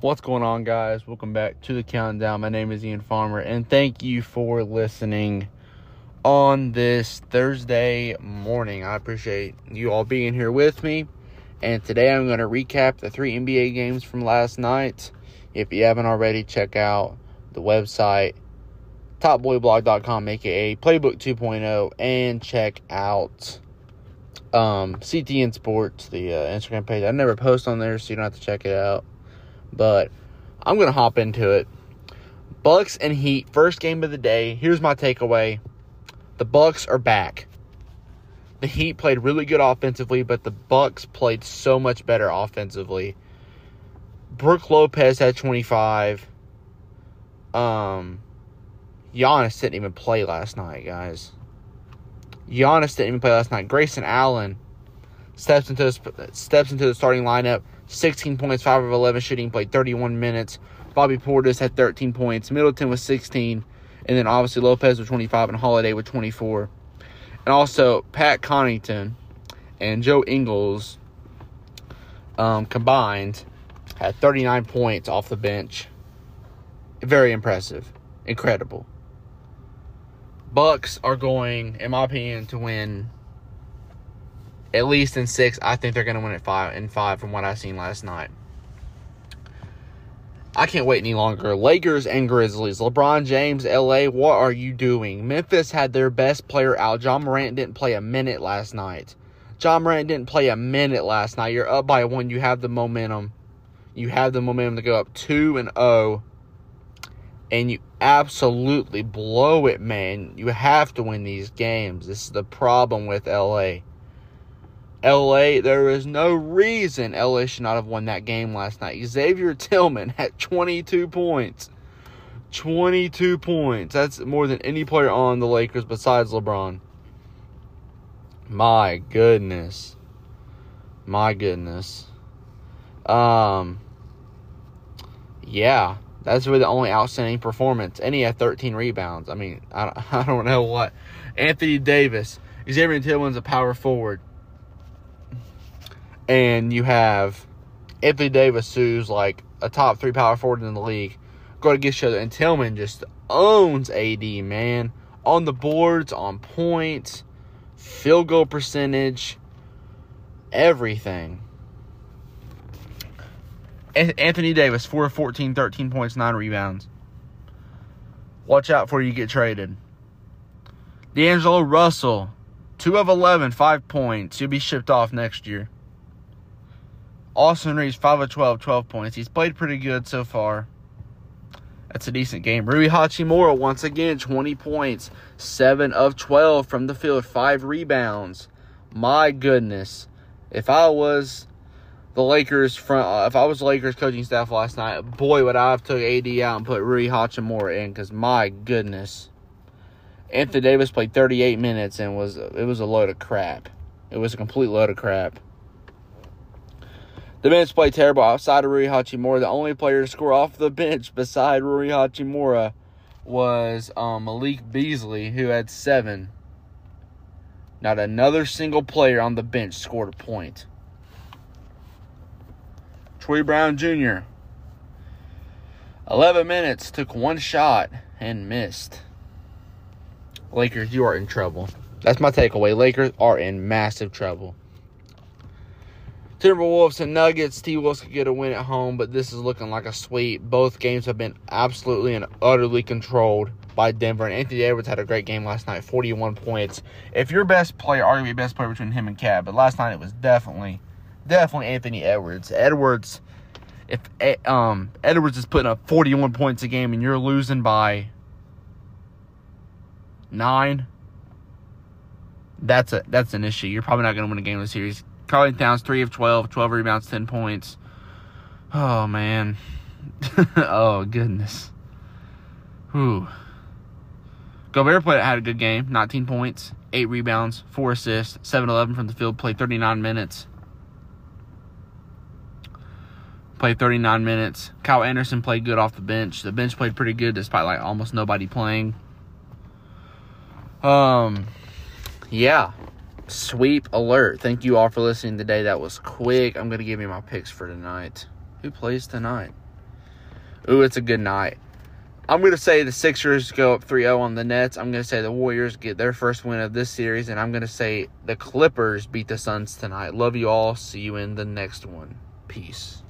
What's going on, guys? Welcome back to the countdown. My name is Ian Farmer, and thank you for listening on this Thursday morning. I appreciate you all being here with me. And today I'm going to recap the three NBA games from last night. If you haven't already, check out the website topboyblog.com, aka Playbook 2.0, and check out um, CTN Sports, the uh, Instagram page. I never post on there, so you don't have to check it out. But I'm going to hop into it. Bucks and Heat, first game of the day. Here's my takeaway. The Bucks are back. The Heat played really good offensively, but the Bucks played so much better offensively. Brook Lopez had 25. Um Giannis didn't even play last night, guys. Giannis didn't even play last night. Grayson Allen steps into the, steps into the starting lineup. 16 points, 5 of 11 shooting, played 31 minutes. Bobby Portis had 13 points. Middleton was 16. And then obviously Lopez with 25 and Holiday with 24. And also Pat Connaughton and Joe Ingles um, combined had 39 points off the bench. Very impressive. Incredible. Bucks are going, in my opinion, to win at least in six. I think they're going to win at five in five from what I seen last night. I can't wait any longer. Lakers and Grizzlies. LeBron James, LA, what are you doing? Memphis had their best player out. Ja Morant didn't play a minute last night. Ja Morant didn't play a minute last night. You're up by one. You have the momentum. You have the momentum to go up 2 and 0 and you absolutely blow it, man. You have to win these games. This is the problem with LA. LA, there is no reason LA should not have won that game last night. Xavier Tillman had 22 points. 22 points. That's more than any player on the Lakers besides LeBron. My goodness. My goodness. Um yeah, that's really the only outstanding performance. And he had 13 rebounds. I mean, I I don't know what. Anthony Davis. Xavier Tillman's a power forward. And you have Anthony Davis, who's like a top three power forward in the league. Go to get each other. And Tillman just owns AD, man. On the boards, on points, field goal percentage, everything. Anthony Davis, 4 of 14, 13 points, 9 rebounds. Watch out for you get traded. D'Angelo Russell, 2 of 11, 5 points. He'll be shipped off next year. Austin Reaves, 5 of 12, 12 points. He's played pretty good so far. That's a decent game. Rui Hachimura, once again, 20 points, 7 of 12 from the field, 5 rebounds. My goodness. If I was the Lakers front. Uh, if I was Lakers coaching staff last night, boy, would I have took AD out and put Rui Hachimura in because my goodness, Anthony Davis played 38 minutes and was it was a load of crap. It was a complete load of crap. The bench played terrible outside of Rui Hachimura. The only player to score off the bench beside Rui Hachimura was um, Malik Beasley, who had seven. Not another single player on the bench scored a point. Troy Brown Jr. 11 minutes, took one shot and missed. Lakers, you are in trouble. That's my takeaway. Lakers are in massive trouble. Timberwolves and Nuggets. T Wolves could get a win at home, but this is looking like a sweep. Both games have been absolutely and utterly controlled by Denver. And Anthony Edwards had a great game last night, 41 points. If your best player, arguably best player between him and KAT, but last night it was definitely definitely Anthony Edwards. Edwards, if eh, um Edwards is putting up 41 points a game and you're losing by nine, that's a that's an issue. You're probably not going to win a game of the series. Carly Towns, three of 12, 12 rebounds, 10 points. Oh man, oh goodness. Whew. Gobert played had a good game, 19 points, 8 rebounds, 4 assists, 7 11 from the field, played 39 minutes. played 39 minutes. Kyle Anderson played good off the bench. The bench played pretty good despite like almost nobody playing. Um, yeah, sweep alert. Thank you all for listening today. That was quick. I'm gonna give you my picks for tonight. Who plays tonight? Ooh, it's a good night. I'm going to say the Sixers go up 3 0 on the Nets. I'm going to say the Warriors get their first win of this series. And I'm going to say the Clippers beat the Suns tonight. Love you all. See you in the next one. Peace.